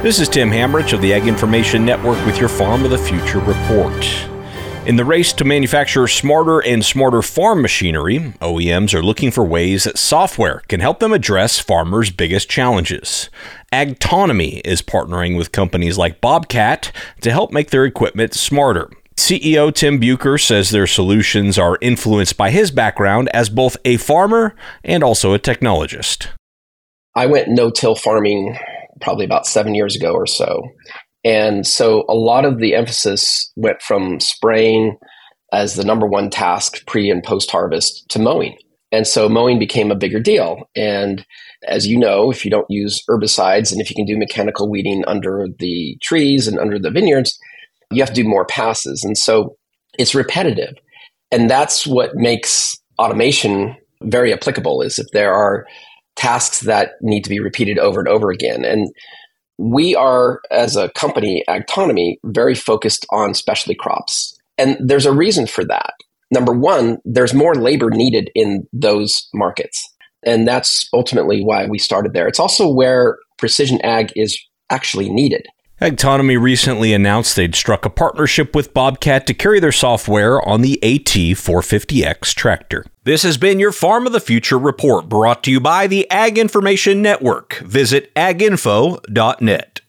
This is Tim Hammerich of the Ag Information Network with your Farm of the Future report. In the race to manufacture smarter and smarter farm machinery, OEMs are looking for ways that software can help them address farmers' biggest challenges. Agtonomy is partnering with companies like Bobcat to help make their equipment smarter. CEO Tim Bucher says their solutions are influenced by his background as both a farmer and also a technologist. I went no till farming probably about seven years ago or so. And so a lot of the emphasis went from spraying as the number one task pre and post harvest to mowing. And so mowing became a bigger deal. And as you know, if you don't use herbicides and if you can do mechanical weeding under the trees and under the vineyards, you have to do more passes. And so it's repetitive. And that's what makes automation very applicable is if there are tasks that need to be repeated over and over again. And we are, as a company, Agtonomy, very focused on specialty crops. And there's a reason for that. Number one, there's more labor needed in those markets. And that's ultimately why we started there. It's also where precision ag is actually needed. Agtonomy recently announced they'd struck a partnership with Bobcat to carry their software on the AT450X tractor. This has been your Farm of the Future report brought to you by the Ag Information Network. Visit aginfo.net.